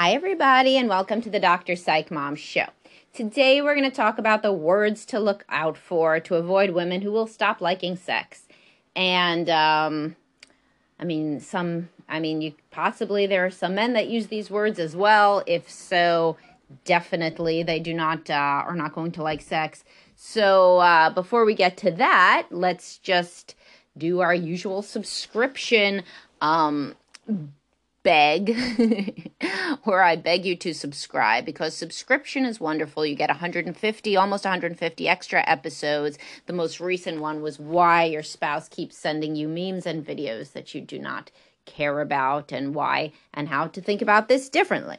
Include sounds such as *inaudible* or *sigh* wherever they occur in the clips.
Hi, everybody, and welcome to the Dr. Psych Mom Show. Today, we're going to talk about the words to look out for to avoid women who will stop liking sex. And, um, I mean, some, I mean, you possibly there are some men that use these words as well. If so, definitely they do not, uh, are not going to like sex. So, uh, before we get to that, let's just do our usual subscription um, beg, *laughs* where I beg you to subscribe because subscription is wonderful. You get 150, almost 150 extra episodes. The most recent one was why your spouse keeps sending you memes and videos that you do not care about, and why and how to think about this differently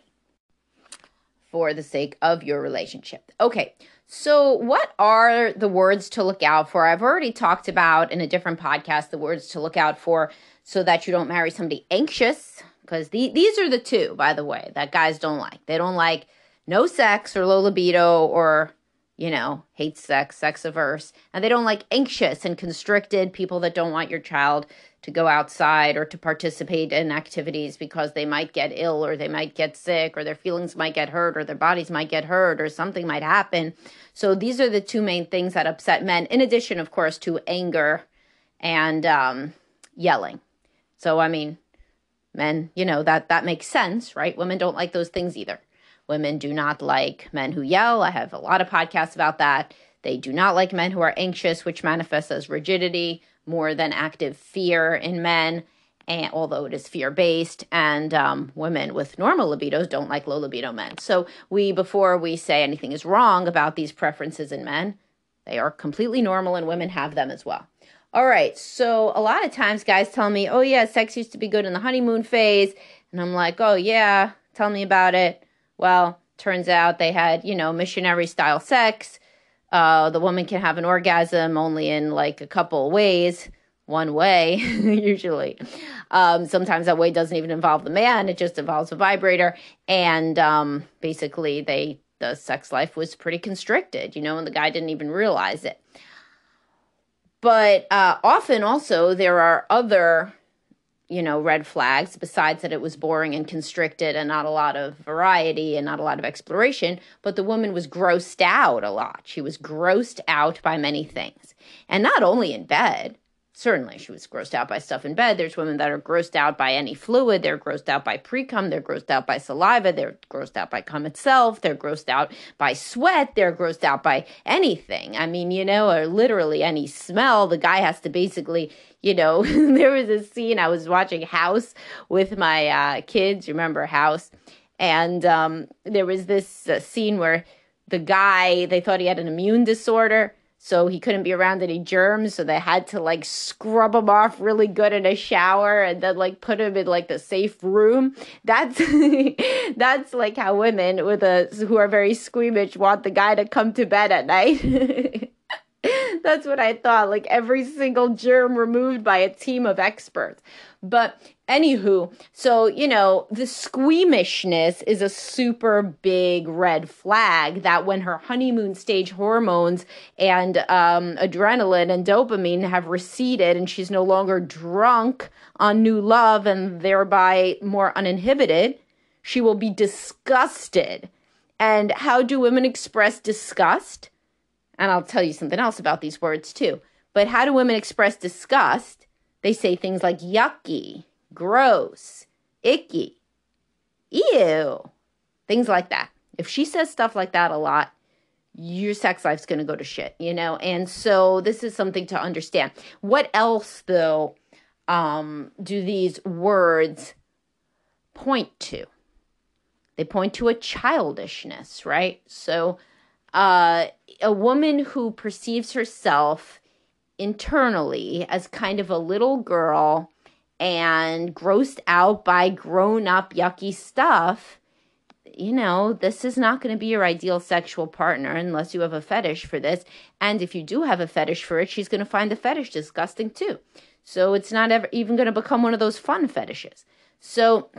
for the sake of your relationship. Okay, so, what are the words to look out for? I've already talked about in a different podcast the words to look out for so that you don't marry somebody anxious, because the, these are the two, by the way, that guys don't like. They don't like no sex or low libido or, you know, hate sex, sex averse. And they don't like anxious and constricted people that don't want your child to go outside or to participate in activities because they might get ill or they might get sick or their feelings might get hurt or their bodies might get hurt or something might happen. So these are the two main things that upset men, in addition, of course, to anger and um, yelling. So, I mean, men, you know, that, that makes sense, right? Women don't like those things either. Women do not like men who yell. I have a lot of podcasts about that. They do not like men who are anxious, which manifests as rigidity more than active fear in men, and although it is fear based, and um, women with normal libidos don't like low libido men. So we, before we say anything is wrong about these preferences in men, they are completely normal, and women have them as well. All right, so a lot of times guys tell me, "Oh yeah, sex used to be good in the honeymoon phase," and I'm like, "Oh yeah, tell me about it." Well, turns out they had, you know, missionary style sex. Uh, the woman can have an orgasm only in like a couple ways one way *laughs* usually. Um, sometimes that way doesn't even involve the man it just involves a vibrator. And um, basically they the sex life was pretty constricted you know and the guy didn't even realize it but uh, often also there are other you know, red flags, besides that it was boring and constricted and not a lot of variety and not a lot of exploration. But the woman was grossed out a lot. She was grossed out by many things. And not only in bed, certainly she was grossed out by stuff in bed. There's women that are grossed out by any fluid. They're grossed out by pre-cum. They're grossed out by saliva. They're grossed out by cum itself. They're grossed out by sweat. They're grossed out by anything. I mean, you know, or literally any smell. The guy has to basically, you know, *laughs* there was a scene I was watching House with my uh, kids. Remember House? And um, there was this uh, scene where the guy, they thought he had an immune disorder so he couldn't be around any germs so they had to like scrub him off really good in a shower and then like put him in like the safe room. That's *laughs* that's like how women with a who are very squeamish want the guy to come to bed at night *laughs* *laughs* that's what i thought like every single germ removed by a team of experts but anywho, so you know, the squeamishness is a super big red flag that when her honeymoon stage hormones and um, adrenaline and dopamine have receded and she's no longer drunk on new love and thereby more uninhibited, she will be disgusted. And how do women express disgust? And I'll tell you something else about these words too. But how do women express disgust? They say things like yucky, gross, icky, ew, things like that. If she says stuff like that a lot, your sex life's going to go to shit, you know? And so this is something to understand. What else, though, um, do these words point to? They point to a childishness, right? So uh, a woman who perceives herself internally as kind of a little girl and grossed out by grown up yucky stuff, you know, this is not going to be your ideal sexual partner unless you have a fetish for this. And if you do have a fetish for it, she's going to find the fetish disgusting too. So it's not ever even going to become one of those fun fetishes. So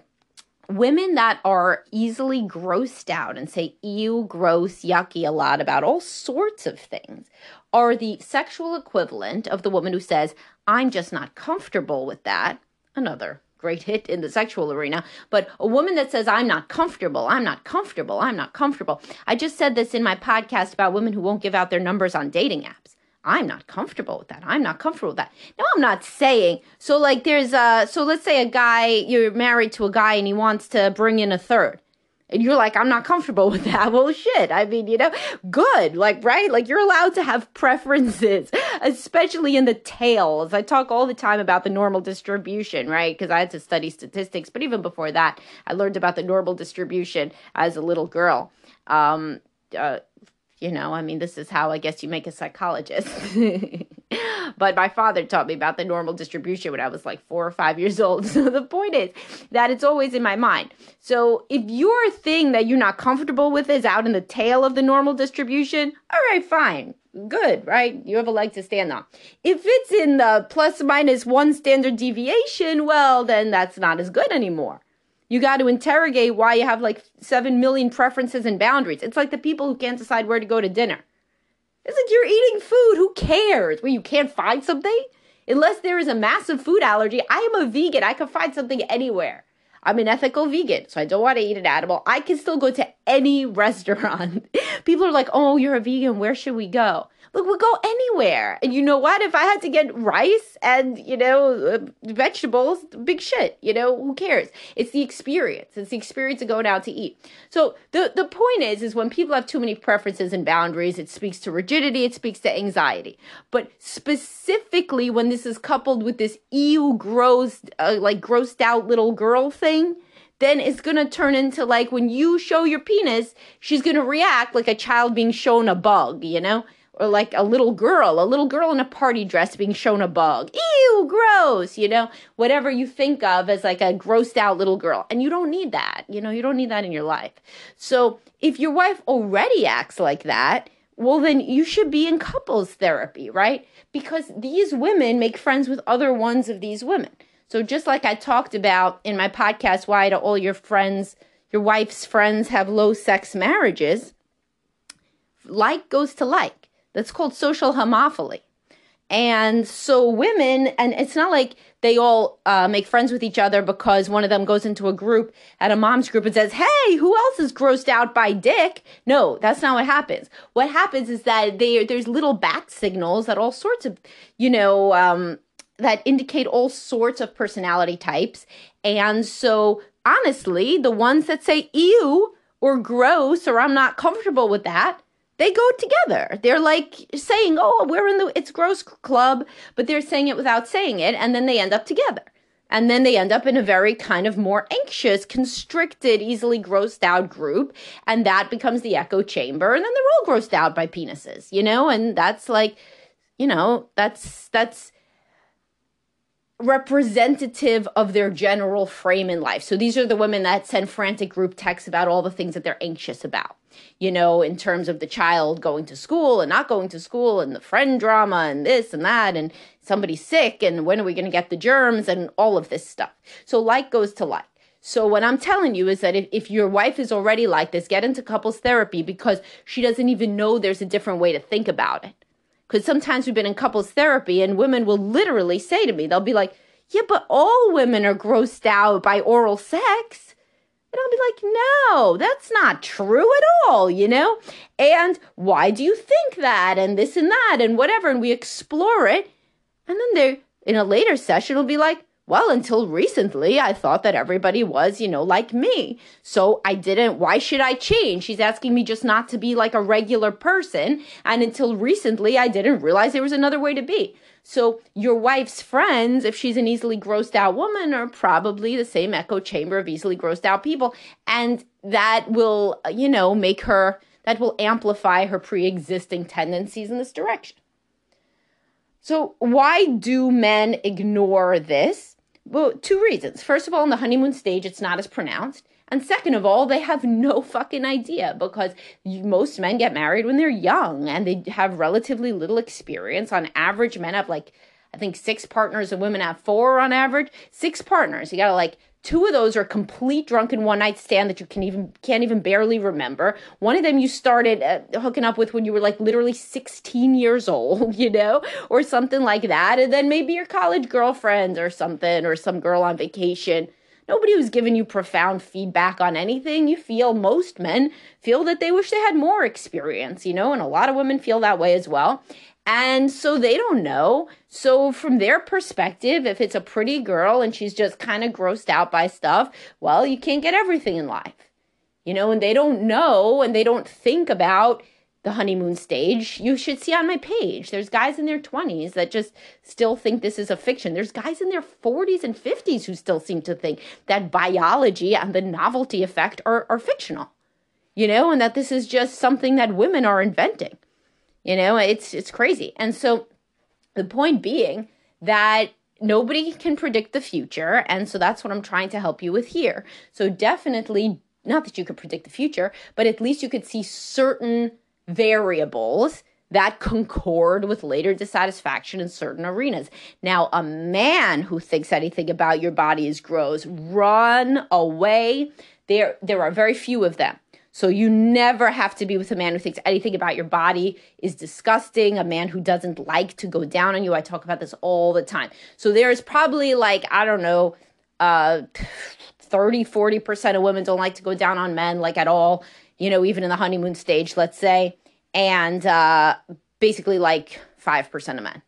women that are easily grossed out and say ew, gross, yucky a lot about all sorts of things are the sexual equivalent of the woman who says, I'm just not comfortable with that. Another great hit in the sexual arena. But a woman that says, I'm not comfortable, I'm not comfortable, I'm not comfortable. I just said this in my podcast about women who won't give out their numbers on dating apps. I'm not comfortable with that. I'm not comfortable with that. No, I'm not saying. So like there's a so let's say a guy you're married to a guy and he wants to bring in a third. And you're like, I'm not comfortable *laughs* with that. Well, shit. I mean, you know, good. Like, right? Like, you're allowed to have *laughs* preferences, especially in the tails. I talk all the time about the normal distribution, right? Because I had to study statistics. But even before that, I learned about the normal distribution as a little girl. Um, uh, you know, I mean, this is how I guess you make a psychologist. *laughs* but my father taught me about the normal distribution when I was like four or five years old. *laughs* So the point is that it's always in my mind. So if your thing that you're not comfortable with is out in the tail of the normal distribution, all right, fine. Good, right? You have a leg to stand on. If it's in the plus minus one standard deviation, well, then that's not as good anymore. You got to interrogate why you have like 7 million preferences and boundaries. It's like the people who can't decide where to go to dinner. It's like you're eating food. Who cares? Where you can't find something? Unless there is a massive food allergy. I am a vegan. I can find something anywhere. I'm an ethical vegan, so I don't want to eat an animal. I can still go to any *laughs* restaurant. People are like, oh, you're a vegan. Where should we go? Look, we'll go anywhere. And you know what? If I had to get rice and, you know, uh, vegetables, big shit, you know, who cares? It's the experience. It's the experience of going out to eat. So the, the point is, is when people have too many preferences and boundaries, it speaks to rigidity, it speaks to anxiety. But specifically when this is coupled with this ew, gross, uh, like grossed out little girl thing, then it's gonna turn into like when you show your penis, she's gonna react like a child being shown a bug, you know? or like a little girl, a little girl in a party dress being shown a bug. Ew, gross, you know, whatever you think of as like a grossed out little girl. And you don't need that, you know, you don't need that in your life. So if your wife already acts like that, well, then you should be in couples therapy, right? Because these women make friends with other ones of these women. So just like I talked about in my podcast, why do all your friends, your wife's friends have low sex marriages? Like goes to like. That's called social homophily. And so women, and it's not like they all uh, make friends with each other because one of them goes into a group at a mom's group and says, Hey, who else is grossed out by dick? No, that's not what happens. What happens is that they, there's little bat signals that all sorts of, you know, um, that indicate all sorts of personality types. And so honestly, the ones that say ew or gross or I'm not comfortable with that, they go together. They're like saying, "Oh, we're in the it's gross club," but they're saying it without saying it, and then they end up together. And then they end up in a very kind of more anxious, constricted, easily grossed out group. And that becomes the echo chamber. And then they're all grossed out by penises, you know? And that's like, you know, that's, that's, representative of their general frame in life. So these are the women that send frantic group texts about all the things that they're anxious about, you know, in terms of the child going to school and not going to school and the friend drama and this and that and somebody's sick and when are we going to get the germs and all of this stuff. So like goes to like. So what I'm telling you is that if, if your wife is already like this, get into couples therapy because she doesn't even know there's a different way to think about it. Because sometimes we've been in couples therapy and women will literally say to me, they'll be like, yeah, but all women are grossed out by oral sex. And I'll be like, no, that's not true at all, you know? And why do you think that? And this and that and whatever. And we explore it. And then they in a later session will be like, well, until recently, I thought that everybody was, you know, like me. So I didn't, why should I change? She's asking me just not to be like a regular person. And until recently, I didn't realize there was another way to be. So your wife's friends, if she's an easily grossed out woman, are probably the same echo chamber of easily grossed out people. And that will, uh, you know, make her, that will amplify her pre existing tendencies in this direction. So, why do men ignore this? Well, two reasons. First of all, in the honeymoon stage, it's not as pronounced. And second of all, they have no *laughs* fucking idea because most men get married when they're young and they have relatively little experience. On average, men have like, I think six partners and women have four on average. Six partners. You gotta like Two of those are complete drunken one night stand that you can even can't even barely remember. One of them you started uh, hooking up with when you were like literally 16 years old, *laughs* you know, or something like that. And then maybe your college girlfriend or something, or some girl on vacation. Nobody was giving you profound feedback on anything. You feel most men feel that they wish they had more experience, you know, and a lot of women feel that way as well. And so they don't know. So, from their perspective, if it's a pretty girl and she's just kind of grossed out by stuff, well, you can't get everything in life. You know, and they don't know and they don't think about the honeymoon stage. You should see on my page. There's guys in their 20s that just still think this is a fiction. There's guys in their 40s and 50s who still seem to think that biology and the novelty effect are, are fictional, you know, and that this is just something that women are inventing. You know, it's it's crazy. And so the point being that nobody can predict the future, and so that's what I'm trying to help you with here. So definitely not that you could predict the future, but at least you could see certain variables that concord with later dissatisfaction in certain arenas. Now, a man who thinks anything about your body is gross, run away. There, there are very few of them. So you never have to be with a man who thinks anything about your body is disgusting, a man who doesn't like to go down on you. I talk about this all the time. So there's probably like, I don't know, uh 30, 40% of women don't like to go down on men like at all, you know, even in the honeymoon stage, let's say. And uh basically like 5% of men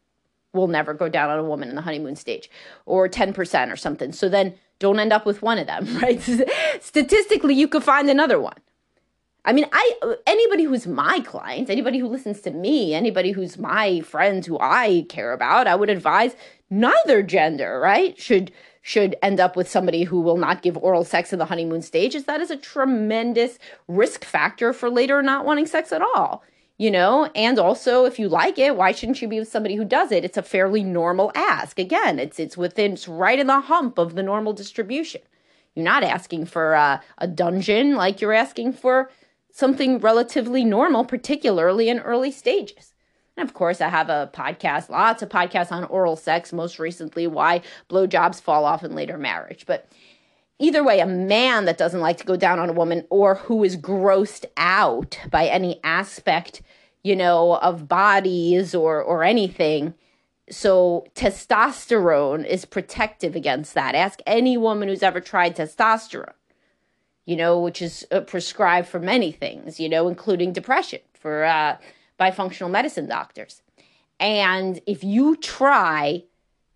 will never go down on a woman in the honeymoon stage or 10% or something. So then don't end up with one of them, *laughs* right? Statistically, you could find another one. I mean, I anybody who's my client, anybody who listens to me, anybody who's my friends who I care about, I would advise neither gender, right? Should should end up with somebody who will not give oral sex in the honeymoon stage, is that is a tremendous risk factor for later not wanting sex at all. You know, and also if you like it, why shouldn't you be with somebody who does it? It's a fairly normal ask. Again, it's it's within it's right in the hump of the normal distribution. You're not asking for uh, a dungeon like you're asking for something relatively normal, particularly in early stages. And of course, I have a podcast, lots of podcasts on oral sex, most recently, why blowjobs fall off in later marriage. But either way, a man that doesn't like to go down on a woman or who is grossed out by any aspect, you know, of bodies or, or anything. So testosterone is protective against that. Ask any woman who's ever tried testosterone you know, which is uh, prescribed for many things, you know, including depression for uh, by functional medicine doctors. And if you try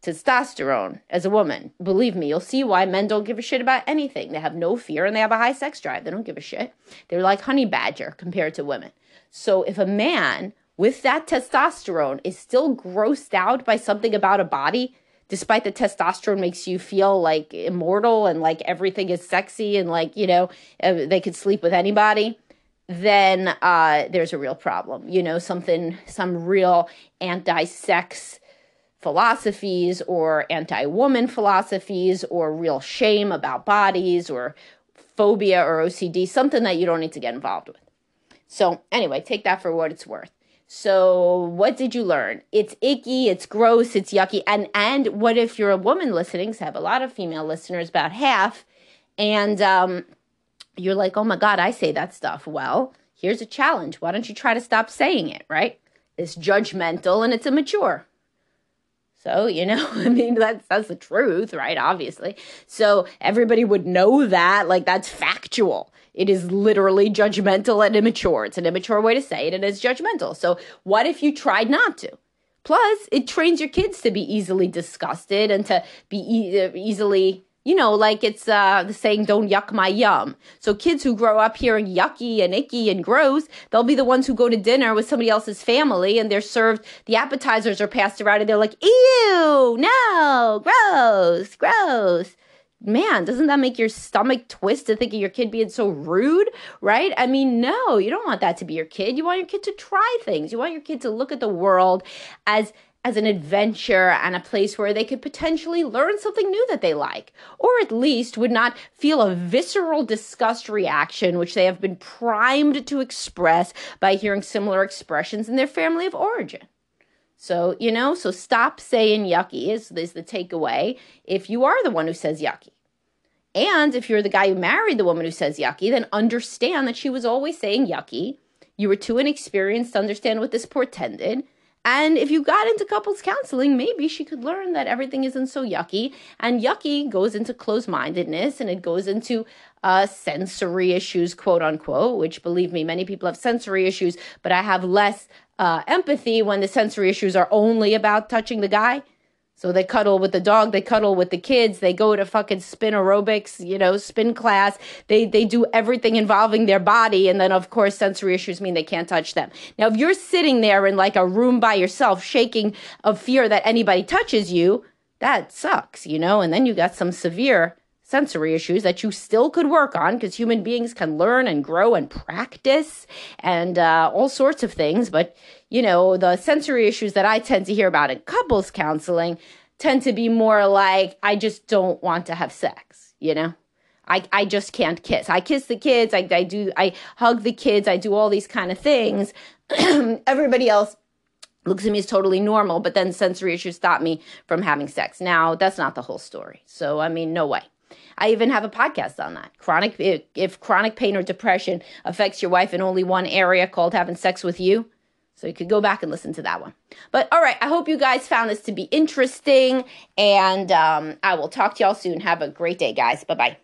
testosterone as a woman, believe me, you'll see why men don't give a shit about anything. They have no fear and they have a high sex drive. They don't give a shit. They're like honey badger compared to women. So if a man with that testosterone is still grossed out by something about a body, despite the testosterone makes you feel like immortal and like everything is sexy and like you know uh, they could sleep with anybody then uh, there's a real problem you know something some real anti-sex philosophies or anti-woman philosophies or real shame about bodies or phobia or ocd something that you don't need to get involved with. So anyway take that for what it's worth so what did you learn? It's icky, it's gross, it's yucky. And and what if you're a woman listening? So I have a lot of female listeners, about half, and um, you're like, oh my god, I say that stuff. Well, here's a challenge. Why don't you try to stop saying it? Right? It's judgmental and it's immature. So, you know, *laughs* I mean, that's, that's the truth, right? Obviously. So everybody would know that. Like, that's factual. It is literally judgmental and immature. It's an immature way to say it, and it's judgmental. So, what if you tried not to? Plus, it trains your kids to be easily disgusted and to be e- uh, easily, you know, like it's uh, the saying, don't yuck my yum. So, kids who grow up hearing yucky and icky and gross, they'll be the ones who go to dinner with somebody else's family and they're served, the appetizers are passed around and they're like, ew, no, gross, gross man, doesn't that make your stomach twist to think of your kid being so rude, right? I mean, no, you don't want that to be your kid. You want your kid to try things. You want your kid to look at the world as as an adventure and a place where they could potentially learn something new that they like, or at least would not feel a visceral disgust reaction, which they have been primed to express by hearing similar expressions in their family of origin. So, you know, so stop saying yucky is, is the takeaway if you are the one who says yucky. And if you're the guy who married the woman who says yucky, then understand that she was always saying yucky. You were too inexperienced to understand what this portended. And if you got into couples counseling, maybe she could learn that everything isn't so yucky. And yucky goes into closed mindedness and it goes into uh, sensory issues, quote unquote, which believe me, many people have sensory issues, but I have less uh, empathy when the sensory issues are only about touching the guy. So they cuddle with the dog, they cuddle with the kids, they go to fucking spin aerobics, you know, spin class. They they do everything involving their body and then of course sensory issues mean they can't touch them. Now if you're sitting there in like a room by yourself shaking of fear that anybody touches you, that sucks, you know? And then you got some severe sensory issues that you still could work on because human beings can learn and grow and practice and uh, all sorts of things. But, you know, the sensory issues that I tend to hear about in couples counseling tend to be more like, I just don't want to have sex, you know? I, I just can't kiss. I kiss the kids. I, I do, I hug the kids. I do all these kind of things. *clears throat* Everybody else looks at me as totally normal, but then sensory issues stop me from having sex. Now, that's not the whole story. So, I mean, no way. I even have a podcast on that. Chronic if, if chronic pain or depression affects your wife in only one area called having sex with you. So you could go back and listen to that one. But all right, I hope you guys found this to be interesting, and um, I will talk to y'all soon. Have a great day, guys. Bye bye.